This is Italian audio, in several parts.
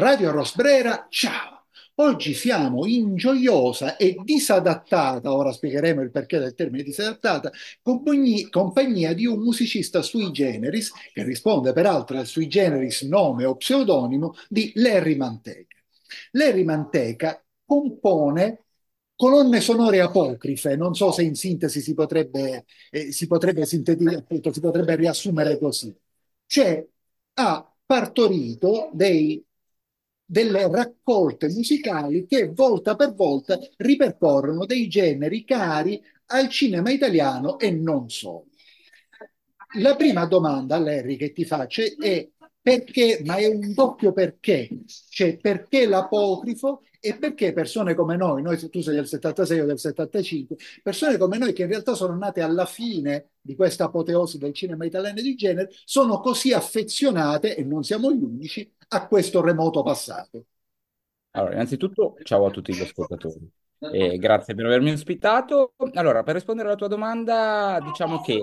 Radio Rosbrera, ciao! Oggi siamo in gioiosa e disadattata, ora spiegheremo il perché del termine disadattata, compagnia, di un musicista sui generis, che risponde peraltro al sui generis nome o pseudonimo di Larry Manteca. Larry Manteca compone colonne sonore apocrife, non so se in sintesi si potrebbe, eh, si potrebbe sintetizzare, si potrebbe riassumere così. Cioè, ha partorito dei delle raccolte musicali che volta per volta ripercorrono dei generi cari al cinema italiano e non solo. La prima domanda, Larry, che ti faccio è perché, ma è un doppio perché, cioè perché l'apocrifo e perché persone come noi, noi tu sei del 76 o del 75, persone come noi che in realtà sono nate alla fine di questa apoteosi del cinema italiano di genere, sono così affezionate, e non siamo gli unici, a questo remoto passato. Allora, innanzitutto, ciao a tutti gli ascoltatori e grazie per avermi ospitato. Allora, per rispondere alla tua domanda, diciamo che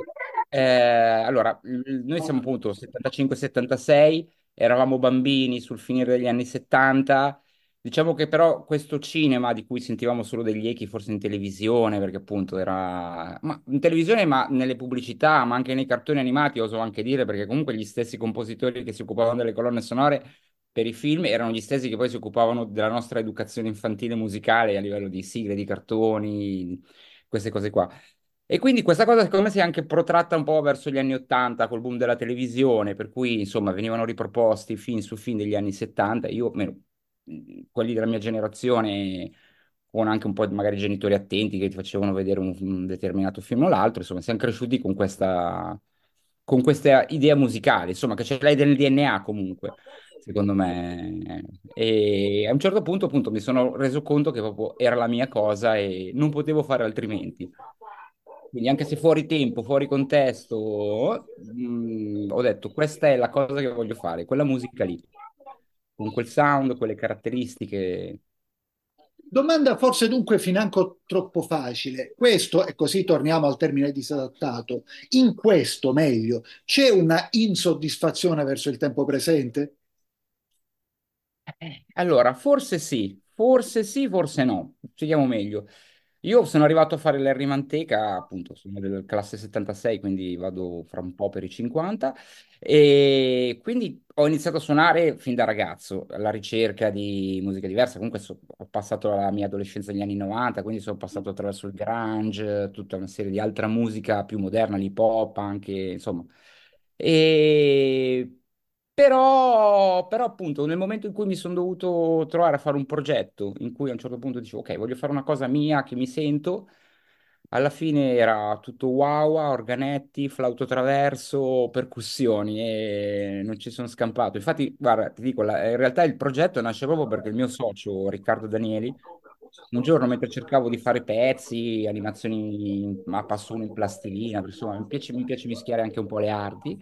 eh, allora, noi siamo appunto 75-76, eravamo bambini sul finire degli anni 70. Diciamo che però questo cinema di cui sentivamo solo degli echi, forse in televisione, perché appunto era... Ma in televisione, ma nelle pubblicità, ma anche nei cartoni animati, oso anche dire, perché comunque gli stessi compositori che si occupavano delle colonne sonore per i film erano gli stessi che poi si occupavano della nostra educazione infantile musicale a livello di sigle, di cartoni, queste cose qua. E quindi questa cosa secondo me si è anche protratta un po' verso gli anni Ottanta col boom della televisione, per cui insomma venivano riproposti film su film degli anni 70. Io, meno, quelli della mia generazione, con anche un po' magari genitori attenti che ti facevano vedere un, un determinato film o l'altro, insomma siamo cresciuti con questa, con questa idea musicale, insomma che ce l'hai nel DNA comunque secondo me. E a un certo punto, appunto, mi sono reso conto che proprio era la mia cosa e non potevo fare altrimenti. Quindi anche se fuori tempo, fuori contesto, mh, mm, ho detto questa è la cosa che voglio fare, quella musica lì, con quel sound, quelle caratteristiche. Domanda forse dunque financo troppo facile. Questo, e così torniamo al termine disadattato, in questo meglio, c'è una insoddisfazione verso il tempo presente? Eh, allora, forse sì, forse sì, forse no. Spieghiamo meglio. Io sono arrivato a fare l'Harry Manteca, appunto, sono del classe 76, quindi vado fra un po' per i 50, e quindi ho iniziato a suonare fin da ragazzo, alla ricerca di musica diversa. Comunque so, ho passato la mia adolescenza negli anni 90, quindi sono passato attraverso il grunge, tutta una serie di altra musica più moderna, l'hip hop anche, insomma. E però, però, appunto, nel momento in cui mi sono dovuto trovare a fare un progetto in cui a un certo punto dicevo, ok, voglio fare una cosa mia che mi sento, alla fine era tutto wow, organetti, flauto traverso, percussioni e non ci sono scampato. Infatti, guarda, ti dico, la- in realtà il progetto nasce proprio perché il mio socio, Riccardo Danieli, un giorno mentre cercavo di fare pezzi, animazioni a passuno in plastilina, insomma, mi piace, mi piace mischiare anche un po' le arti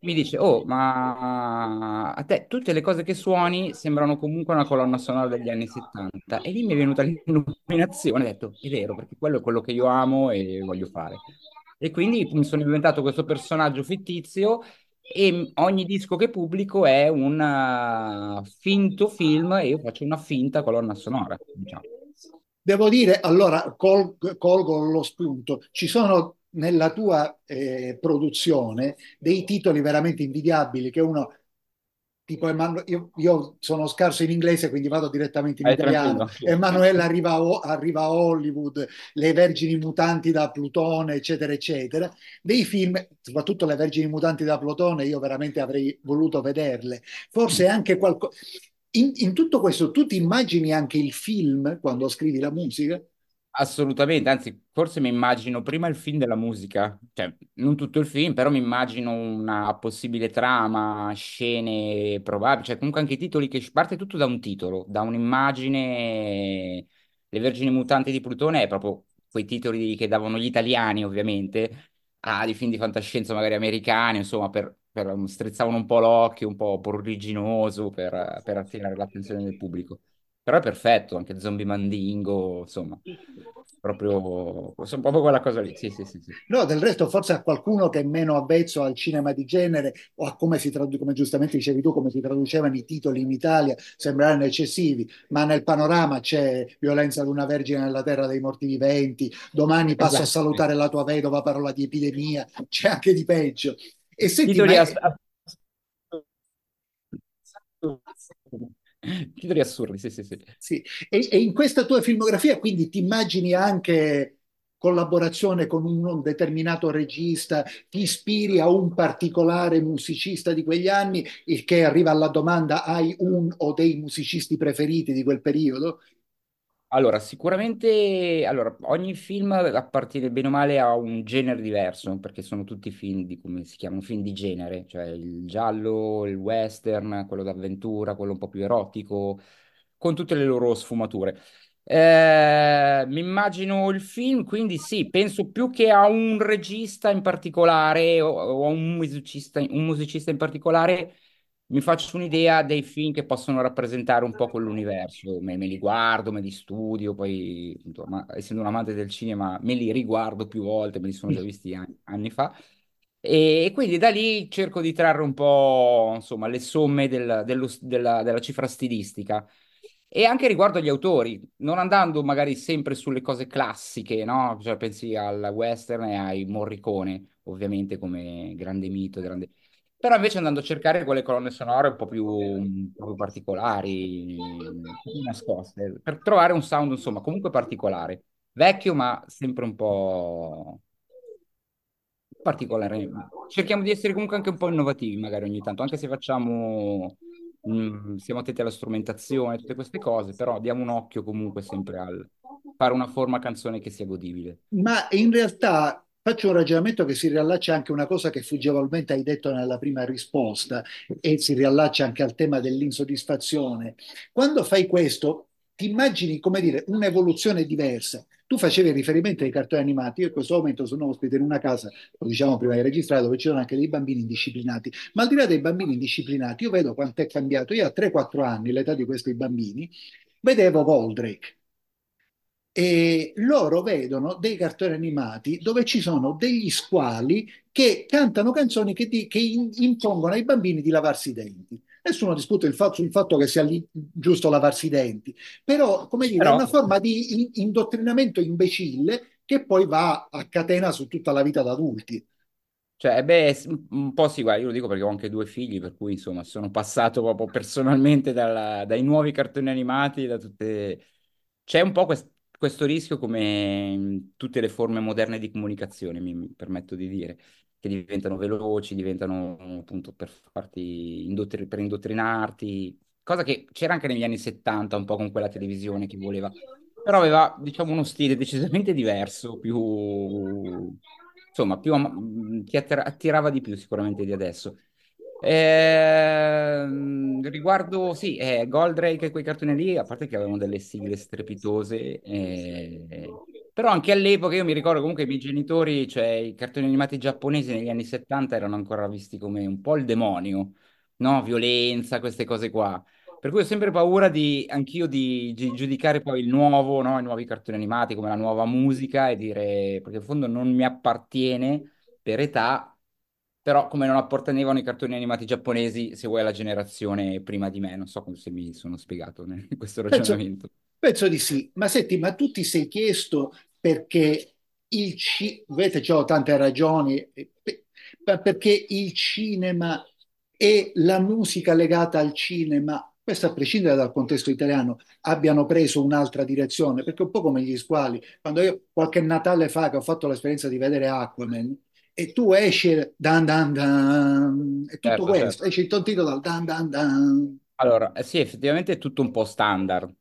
mi dice, oh, ma a te tutte le cose che suoni sembrano comunque una colonna sonora degli anni 70. E lì mi è venuta l'illuminazione, ho detto, è vero, perché quello è quello che io amo e voglio fare. E quindi mi sono inventato questo personaggio fittizio e ogni disco che pubblico è un uh, finto film e io faccio una finta colonna sonora, diciamo. Devo dire, allora col, colgo lo spunto, ci sono nella tua eh, produzione dei titoli veramente invidiabili che uno tipo Emanuele, io, io, sono scarso in inglese quindi vado direttamente in Hai italiano. Emanuele arriva, arriva, a Hollywood Le Vergini Mutanti da Plutone eccetera eccetera. Dei film, soprattutto Le Vergini Mutanti da Plutone io veramente avrei voluto vederle. Forse anche qualcosa in, in tutto questo tu ti immagini anche il film quando scrivi la musica? Assolutamente, anzi, forse mi immagino prima il film della musica, cioè non tutto il film, però mi immagino una possibile trama, scene probabili, cioè comunque anche i titoli che parte tutto da un titolo, da un'immagine. Le Vergini Mutanti di Plutone è proprio quei titoli che davano gli italiani, ovviamente, a di film di fantascienza magari americani, insomma, per, per strizzavano un po' l'occhio, un po' pruriginoso per, per attirare l'attenzione del pubblico. Però è perfetto, anche Zombie Mandingo, insomma, proprio, sono proprio quella cosa lì. Sì, sì, sì, sì. No, del resto forse a qualcuno che è meno avvezzo al cinema di genere o a come si tradu- come giustamente dicevi tu, come si traducevano i titoli in Italia, sembreranno eccessivi, ma nel panorama c'è Violenza ad una vergine nella terra dei morti viventi, domani passo a Esatto. salutare la tua vedova, parola di epidemia, c'è anche di peggio. E senti, ma Titoli, ass- titoli assurdi, sì, sì, sì. Sì, e, e in questa tua filmografia quindi ti immagini anche collaborazione con un, un determinato regista, ti ispiri a un particolare musicista di quegli anni, il che arriva alla domanda, hai un o dei musicisti preferiti di quel periodo? Allora, sicuramente, allora, ogni film appartiene bene o male a un genere diverso, perché sono tutti film di, come si chiamano, film di genere, cioè il giallo, il western, quello d'avventura, quello un po' più erotico, con tutte le loro sfumature. Eh, mi immagino il film, quindi sì, penso più che a un regista in particolare o, o a un musicista, un musicista in particolare mi faccio un'idea dei film che possono rappresentare un po' quell'universo, me, me li guardo, me li studio, poi appunto, ma, essendo un amante del cinema me li riguardo più volte, me li sono già visti anni, anni fa. E, e quindi da lì cerco di trarre un po', insomma, le somme del- dello- della, della cifra stilistica. E anche riguardo agli autori, non andando magari sempre sulle cose classiche, no? Cioè pensi al western e ai Morricone, ovviamente come grande mito, grande... Però invece andando a cercare quelle colonne sonore un po' più, un po' più particolari, un po' più nascoste, per trovare un sound, insomma, comunque particolare. Vecchio, ma sempre un po' particolare. Cerchiamo di essere comunque anche un po' innovativi, magari ogni tanto, anche se facciamo, mh, siamo attenti alla strumentazione, tutte queste cose, però diamo un occhio comunque sempre al fare una forma canzone che sia godibile. Ma in realtà faccio un ragionamento che si riallaccia anche a una cosa che fuggevolmente hai detto nella prima risposta e si riallaccia anche al tema dell'insoddisfazione. Quando fai questo, ti immagini, come dire, un'evoluzione diversa. Tu facevi riferimento ai cartoni animati, io in questo momento sono ospite in una casa, lo diciamo prima di registrare, dove ci sono anche dei bambini indisciplinati, ma al di là dei bambini indisciplinati, io vedo quanto è cambiato. Io a 3-4 anni, l'età di questi bambini, vedevo Goldrake e loro vedono dei cartoni animati dove ci sono degli squali che cantano canzoni che, di- che in- impongono ai bambini di lavarsi i denti. Nessuno discute il fatto, sul fatto che sia lì giusto lavarsi i denti, però, come dire, è Però una forma di in- indottrinamento imbecille che poi va a catena su tutta la vita da adulti. Cioè, beh, s- un po' sì, guarda, io lo dico perché ho anche due figli, per cui insomma sono passato proprio personalmente dalla- dai nuovi cartoni animati, da tutte... C'è un po' quest- questo rischio come in tutte le forme moderne di comunicazione, mi, permetto di dire, che diventano veloci, diventano appunto per indottri- per indottrinarti, cosa che c'era anche negli anni 70, un po' con quella televisione che voleva però aveva, diciamo, uno stile decisamente diverso, più, insomma, più, am- ti attira- attirava di più sicuramente di adesso. Ehm, riguardo, sì, eh, Goldrake e quei cartoni lì, a parte che avevano delle sigle strepitose, eh, però anche all'epoca io mi ricordo comunque i miei genitori, cioè i cartoni animati giapponesi negli anni 70 erano ancora visti come un po' il demonio, no? Violenza, queste cose qua. Per cui ho sempre paura di, anch'io di, gi- giudicare poi il nuovo, no? I nuovi cartoni animati come la nuova musica e dire, perché in fondo non mi appartiene per età, però come non appartenevano i cartoni animati giapponesi, se vuoi, alla generazione prima di me, non so se mi sono spiegato in questo Penso, ragionamento. penso di sì, ma senti, ma tu ti sei chiesto perché il ci... Vedete, c'ho tante ragioni, eh, ma perché il cinema e la musica legata al cinema, questo a prescindere dal contesto italiano, abbiano preso un'altra direzione, perché è un po' come gli squali. Quando io qualche Natale fa che ho fatto l'esperienza di vedere Aquaman, e tu esci dan dan dan, è tutto Certo, questo, certo. esci intontito dal dan dan dan. Allora, eh sì, effettivamente è tutto un po' standard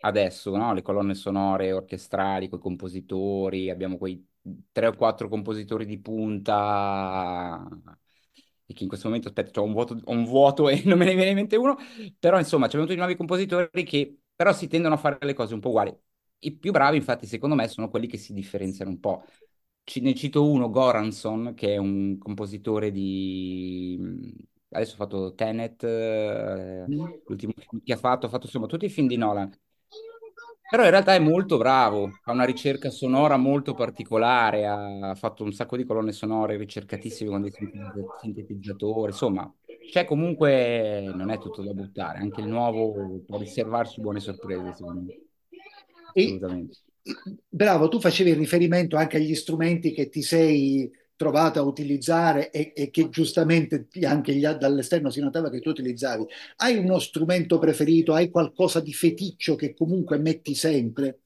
adesso, no? Le colonne sonore orchestrali, con i compositori, abbiamo quei tre o quattro compositori di punta, e che in questo momento, aspetta, ho un vuoto, ho un vuoto e non me ne viene in mente uno, però insomma, c'è venuto di nuovi compositori che però si tendono a fare le cose un po' uguali. I più bravi, infatti, secondo me, sono quelli che si differenziano un po'. Ne cito uno, Goranson, che è un compositore di adesso ha fatto Tenet, eh, Mm. l'ultimo film che ha fatto, ha fatto insomma tutti i film di Nolan. Però in realtà è molto bravo, fa una ricerca sonora molto particolare, ha fatto un sacco di colonne sonore ricercatissime con dei sintetizza- sintetizzatori, insomma, c'è comunque, non è tutto da buttare, anche il nuovo può riservarsi buone sorprese, secondo me, E, assolutamente. Bravo, tu facevi riferimento anche agli strumenti che ti sei trovato a utilizzare e, e che giustamente anche gli- dall'esterno si notava che tu utilizzavi. Hai uno strumento preferito? Hai qualcosa di feticcio che comunque metti sempre?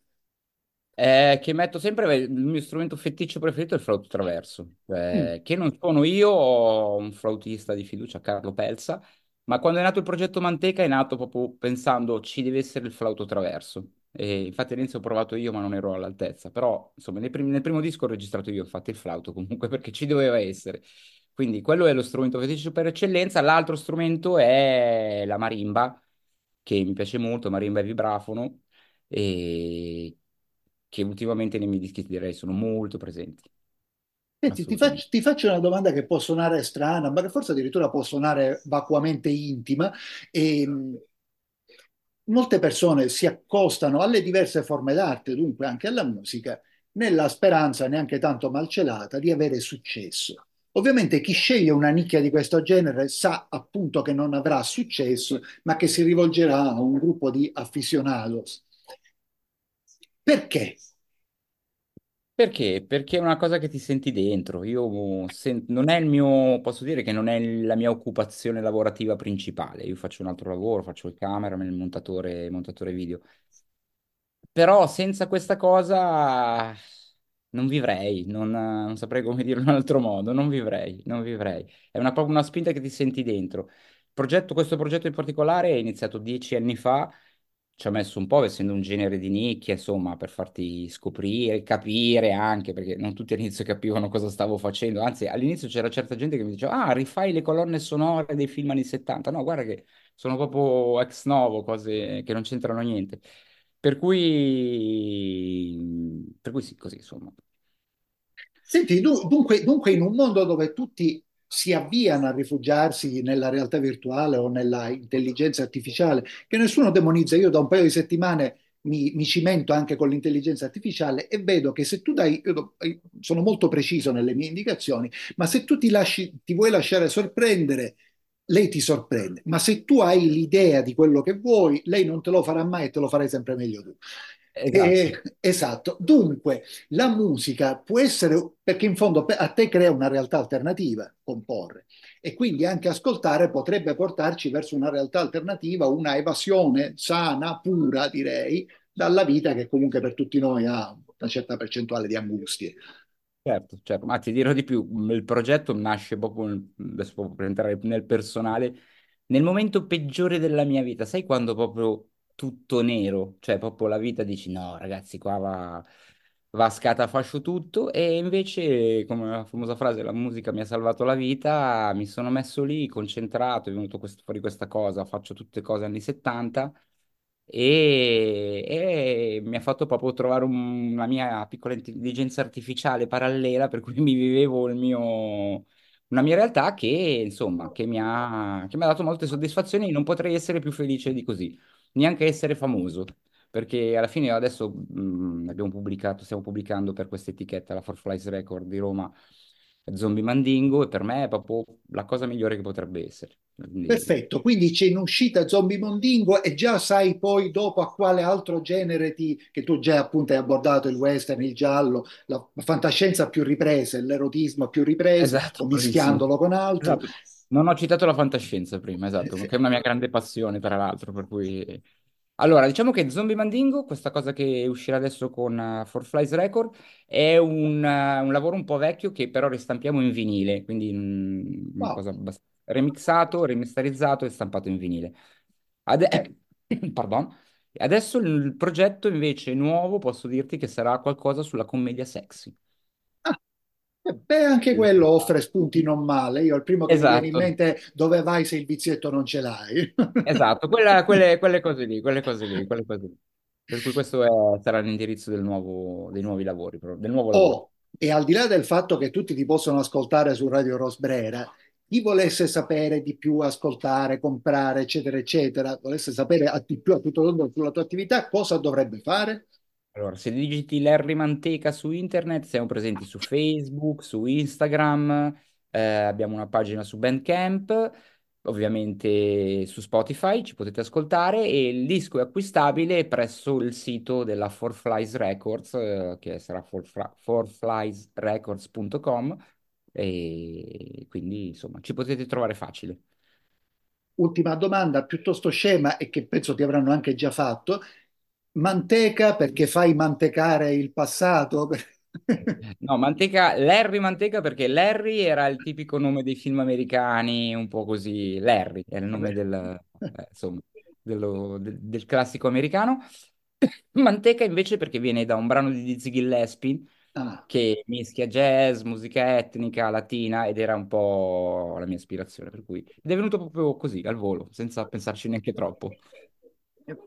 Eh, che metto sempre, il mio strumento feticcio preferito è il flauto traverso, Mm. Eh, che non sono io, ho un flautista di fiducia, Carlo Pelza, ma quando è nato il progetto Manteca è nato proprio pensando ci deve essere il flauto traverso. E infatti all'inizio ho provato io, ma non ero all'altezza, però insomma nel, prim- nel primo disco ho registrato io, infatti il flauto comunque perché ci doveva essere. Quindi quello è lo strumento feticcio per eccellenza, l'altro strumento è la marimba, che mi piace molto, marimba e vibrafono e che ultimamente nei miei dischi direi sono molto presenti, Senti, ti faccio, ti faccio una domanda che può suonare strana, ma che forse addirittura può suonare vacuamente intima. E, mh, molte persone si accostano alle diverse forme d'arte, dunque anche alla musica, nella speranza, neanche tanto malcelata, di avere successo. Ovviamente chi sceglie una nicchia di questo genere sa appunto che non avrà successo, ma che si rivolgerà a un gruppo di aficionados. Perché? Perché? Perché è una cosa che ti senti dentro. Io sen- non è il mio, posso dire che non è la mia occupazione lavorativa principale. Io faccio un altro lavoro, faccio il cameraman, il montatore, montatore video. Però senza questa cosa non vivrei, non, non saprei come dirlo in un altro modo, non vivrei, non vivrei. È una, proprio una spinta che ti senti dentro. Progetto- questo progetto in particolare è iniziato dieci anni fa, ci ha messo un po', essendo un genere di nicchia, insomma, per farti scoprire, capire anche, perché non tutti all'inizio capivano cosa stavo facendo, anzi all'inizio c'era certa gente che mi diceva, ah, rifai le colonne sonore dei film anni 70, no, guarda che sono proprio ex novo, cose che non c'entrano niente. Per cui, per cui sì, così insomma. Senti, du- dunque, dunque in un mondo dove tutti si avviano a rifugiarsi nella realtà virtuale o nella intelligenza artificiale, che nessuno demonizza, io da un paio di settimane mi, mi cimento anche con l'intelligenza artificiale e vedo che se tu dai, io eh, sono molto preciso nelle mie indicazioni, ma se tu ti lasci, ti vuoi lasciare sorprendere, lei ti sorprende, ma se tu hai l'idea di quello che vuoi, lei non te lo farà mai e te lo farai sempre meglio tu. Esatto, Eh, esatto, dunque la musica può essere, perché in fondo a te crea una realtà alternativa, comporre, e quindi anche ascoltare potrebbe portarci verso una realtà alternativa, una evasione sana, pura, direi, dalla vita che comunque per tutti noi ha una certa percentuale di angustie. certo, certo. Ma ti dirò di più, il progetto nasce proprio, nel- adesso proprio per entrare nel personale, nel momento peggiore della mia vita. Sai quando proprio tutto nero, cioè proprio la vita dici no ragazzi qua va, va a scatafascio tutto. E invece come la famosa frase la musica mi ha salvato la vita, mi sono messo lì concentrato, è venuto questo- fuori questa cosa, faccio tutte cose anni 70 e, e mi ha fatto proprio trovare un- una mia piccola intelligenza artificiale parallela per cui mi vivevo il mio, una mia realtà che insomma che mi ha, che mi ha dato molte soddisfazioni e non potrei essere più felice di così, neanche essere famoso. Perché alla fine adesso mh, abbiamo pubblicato, stiamo pubblicando per questa etichetta, la For Flies Record di Roma, Zombie Mandingo, e per me è proprio la cosa migliore che potrebbe essere. Quindi, Perfetto, quindi c'è in uscita Zombie Mondingo e già sai poi dopo a quale altro genere ti, che tu già appunto hai abordato il western, il giallo, la fantascienza più riprese, l'erotismo più riprese Esatto, mischiandolo con altro. Esatto. Non ho citato la fantascienza prima, esatto, Eh, che è una mia grande passione, tra l'altro, per cui... Allora, diciamo che Zombie Mandingo, questa cosa che uscirà adesso con uh, For Flies Record, è un, uh, un lavoro un po' vecchio che però ristampiamo in vinile, quindi mm, una Wow. cosa abbastanza remixato, remasterizzato e stampato in vinile. Ade- Pardon. Adesso il progetto invece nuovo, posso dirti che sarà qualcosa sulla commedia sexy. Eh, beh, anche quello offre spunti non male. Io il primo che mi viene in Esatto. mente dove vai se il vizietto non ce l'hai. Esatto, quella- quelle, quelle cose lì, quelle cose lì, quelle cose lì. Per cui questo è- sarà l'indirizzo del nuovo, dei nuovi lavori, del nuovo lavoro. Oh, e al di là del fatto che tutti ti possono ascoltare su Radio Rosbrera, chi volesse sapere di più, ascoltare, comprare, eccetera, eccetera, volesse sapere di più a tutto tondo sulla tua attività, cosa dovrebbe fare? Allora, se digiti Larry Manteca su internet, siamo presenti su Facebook, su Instagram, eh, abbiamo una pagina su Bandcamp, ovviamente su Spotify ci potete ascoltare e il disco è acquistabile presso il sito della Four Flies Records, eh, che sarà fourfliesrecords.com e quindi insomma ci potete trovare facile. Ultima domanda, piuttosto scema e che penso ti avranno anche già fatto. Manteca perché fai mantecare il passato? No, Manteca, Larry Manteca perché Larry era il tipico nome dei film americani, un po' così. Larry è il nome del, eh, insomma, dello- del, del classico americano. Manteca invece perché viene da un brano di Dizzy Gillespie Ah. che mischia jazz, musica etnica, latina ed era un po' la mia ispirazione, per cui ed è venuto proprio così, al volo, senza pensarci neanche troppo.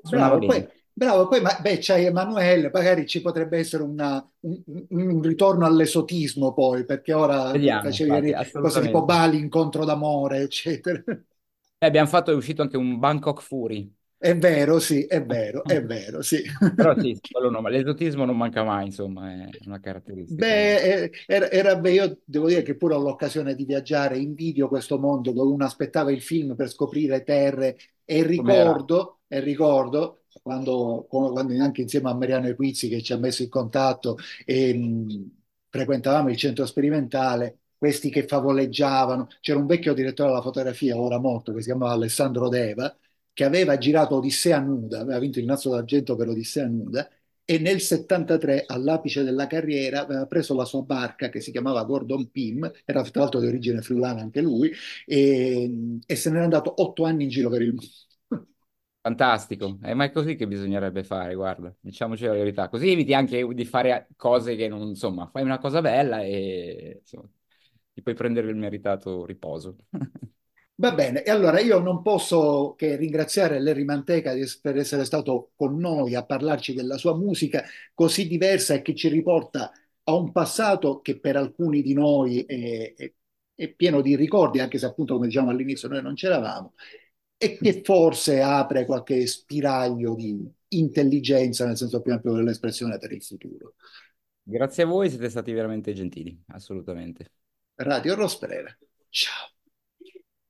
Suonava Bravo, poi, bene. Bravo, poi ma, beh, c'hai Emanuele, magari ci potrebbe essere una- un, un- ritorno all'esotismo poi, perché ora Vediamo, facevi infatti, cose tipo. Bali, incontro d'amore, eccetera. E abbiamo fatto, è uscito anche un Bangkok Fury. È vero, sì, è vero, è vero, sì. Però sì, l'esotismo non manca mai, insomma, è una caratteristica. Beh, eh, era, era- beh, io devo dire che pure ho l'occasione di viaggiare, invidio questo mondo dove uno aspettava il film per scoprire terre e ricordo, e ricordo quando, quando anche insieme a Mariano Equizzi che ci ha messo in contatto e mh, frequentavamo il centro sperimentale, questi che favoleggiavano, c'era un vecchio direttore della fotografia, ora morto, che si chiamava Alessandro Deva, che aveva girato Odissea nuda, aveva vinto il Nastro d'Argento per Odissea nuda e nel 73, all'apice della carriera, aveva preso la sua barca che si chiamava Gordon Pym, era tra l'altro di origine friulana anche lui, e, e se n'era andato otto anni in giro per il mondo. Fantastico, è mai così che bisognerebbe fare, guarda, diciamoci la verità. Così eviti anche di fare cose che non, insomma, fai una cosa bella e insomma, ti puoi prendere il meritato riposo. Va bene, e allora io non posso che ringraziare Larry Manteca per essere stato con noi a parlarci della sua musica così diversa e che ci riporta a un passato che per alcuni di noi è, è- è pieno di ricordi, anche se appunto, come diciamo all'inizio, noi non c'eravamo, e che forse apre qualche spiraglio di intelligenza, nel senso più ampio dell'espressione, per il futuro. Grazie a voi, siete stati veramente gentili, assolutamente. Radio Rosprera. Ciao.